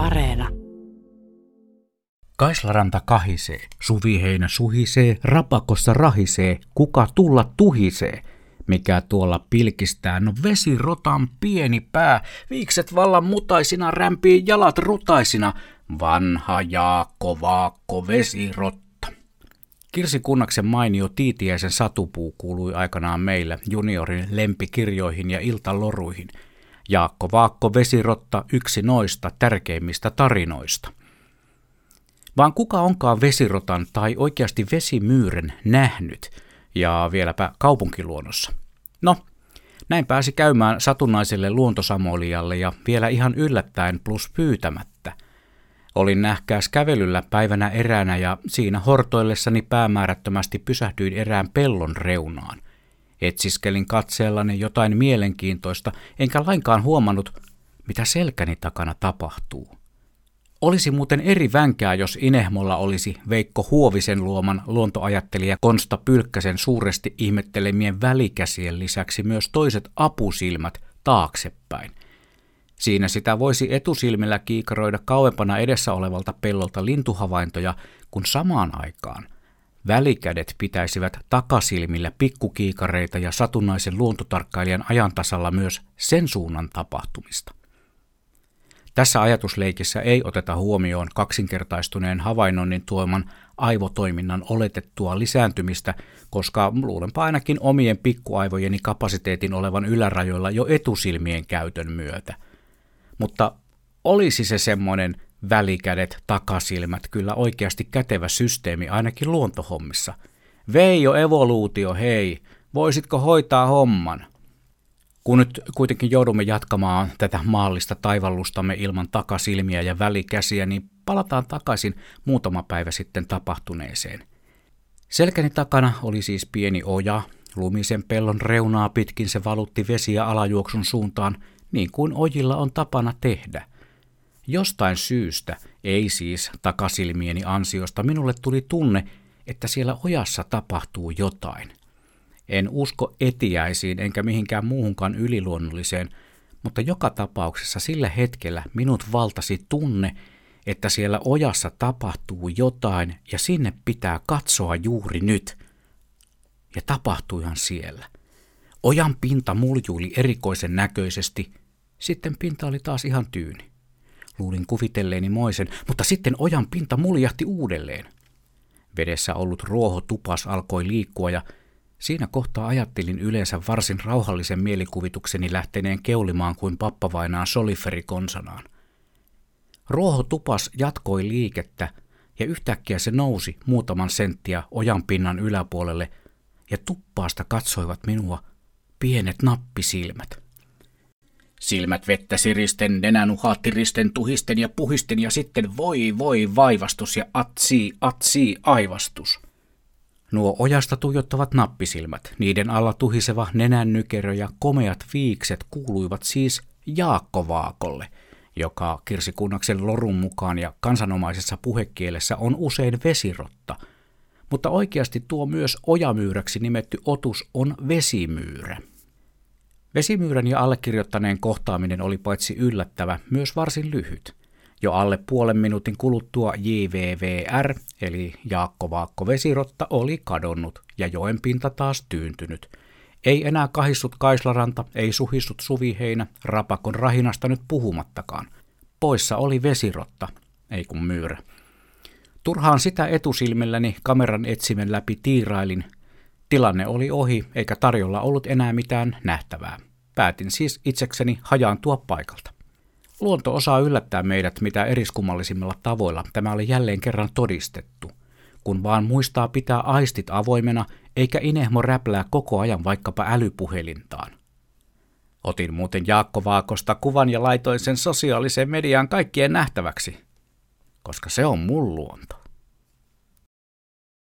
Areena. Kaislaranta kahisee, suviheinä suhisee, rapakossa rahisee, kuka tulla tuhisee. Mikä tuolla pilkistää, no vesirotan pieni pää, viikset vallan mutaisina rämpii jalat rutaisina, vanha Jaakko Vaakko vesirotta. Kirsi Kunnaksen mainio Tiitiäisen satupuu kuului aikanaan meillä juniorin lempikirjoihin ja iltaloruihin – Jaakko Vaakko Vesirotta yksi noista tärkeimmistä tarinoista. Vaan kuka onkaan vesirotan tai oikeasti vesimyyren nähnyt, ja vieläpä kaupunkiluonnossa? No, näin pääsi käymään satunnaiselle luontosamolialle ja vielä ihan yllättäen plus pyytämättä. Olin nähkääs kävelyllä päivänä eräänä ja siinä hortoillessani päämäärättömästi pysähdyin erään pellon reunaan – Etsiskelin katseellani jotain mielenkiintoista, enkä lainkaan huomannut, mitä selkäni takana tapahtuu. Olisi muuten eri vänkää, jos Inehmolla olisi Veikko Huovisen luoman luontoajattelija Konsta Pylkkäsen suuresti ihmettelemien välikäsien lisäksi myös toiset apusilmät taaksepäin. Siinä sitä voisi etusilmillä kiikaroida kauempana edessä olevalta pellolta lintuhavaintoja, kun samaan aikaan – Välikädet pitäisivät takasilmillä pikkukiikareita ja satunnaisen luontotarkkailijan ajantasalla myös sen suunnan tapahtumista. Tässä ajatusleikissä ei oteta huomioon kaksinkertaistuneen havainnoinnin tuoman aivotoiminnan oletettua lisääntymistä, koska luulenpa ainakin omien pikkuaivojeni kapasiteetin olevan ylärajoilla jo etusilmien käytön myötä. Mutta olisi se semmoinen välikädet, takasilmät, kyllä oikeasti kätevä systeemi ainakin luontohommissa. Veijo evoluutio, hei, voisitko hoitaa homman? Kun nyt kuitenkin joudumme jatkamaan tätä maallista taivallustamme ilman takasilmiä ja välikäsiä, niin palataan takaisin muutama päivä sitten tapahtuneeseen. Selkäni takana oli siis pieni oja, lumisen pellon reunaa pitkin se valutti vesiä alajuoksun suuntaan, niin kuin ojilla on tapana tehdä. Jostain syystä, ei siis takasilmieni ansiosta, minulle tuli tunne, että siellä ojassa tapahtuu jotain. En usko etiäisiin enkä mihinkään muuhunkaan yliluonnolliseen, mutta joka tapauksessa sillä hetkellä minut valtasi tunne, että siellä ojassa tapahtuu jotain ja sinne pitää katsoa juuri nyt. Ja tapahtuihan siellä. Ojan pinta muljuili erikoisen näköisesti, sitten pinta oli taas ihan tyyni. Luulin kuvitelleeni moisen, mutta sitten ojan pinta muljahti uudelleen. Vedessä ollut ruoho tupas alkoi liikkua ja siinä kohtaa ajattelin yleensä varsin rauhallisen mielikuvitukseni lähteneen keulimaan kuin pappavainaan soliferikonsanaan. Ruoho tupas jatkoi liikettä ja yhtäkkiä se nousi muutaman senttiä ojan pinnan yläpuolelle ja tuppaasta katsoivat minua pienet nappisilmät. Silmät vettä siristen, nenän uhattiristen, tuhisten ja puhisten ja sitten voi voi vaivastus ja atsi atsi aivastus. Nuo ojasta tuijottavat nappisilmät, niiden alla tuhiseva nenännykerö ja komeat viikset kuuluivat siis Jaakko Vaakolle, joka Kirsikunnaksen lorun mukaan ja kansanomaisessa puhekielessä on usein vesirotta, mutta oikeasti tuo myös ojamyyräksi nimetty otus on vesimyyrä. Vesimyyrän ja allekirjoittaneen kohtaaminen oli paitsi yllättävä, myös varsin lyhyt. Jo alle puolen minuutin kuluttua JVVR, eli Jaakko Vaakko Vesirotta, oli kadonnut ja joen pinta taas tyyntynyt. Ei enää kahissut Kaislaranta, ei suhissut Suviheinä, rapakon rahinasta nyt puhumattakaan. Poissa oli Vesirotta, ei kun myyrä. Turhaan sitä etusilmilläni kameran etsimen läpi tiirailin, Tilanne oli ohi, eikä tarjolla ollut enää mitään nähtävää. Päätin siis itsekseni hajaantua paikalta. Luonto osaa yllättää meidät mitä eriskummallisimmilla tavoilla. Tämä oli jälleen kerran todistettu. Kun vaan muistaa pitää aistit avoimena, eikä inehmo räplää koko ajan vaikkapa älypuhelintaan. Otin muuten Jaakko Vaakosta kuvan ja laitoin sen sosiaaliseen mediaan kaikkien nähtäväksi, koska se on mun luonto.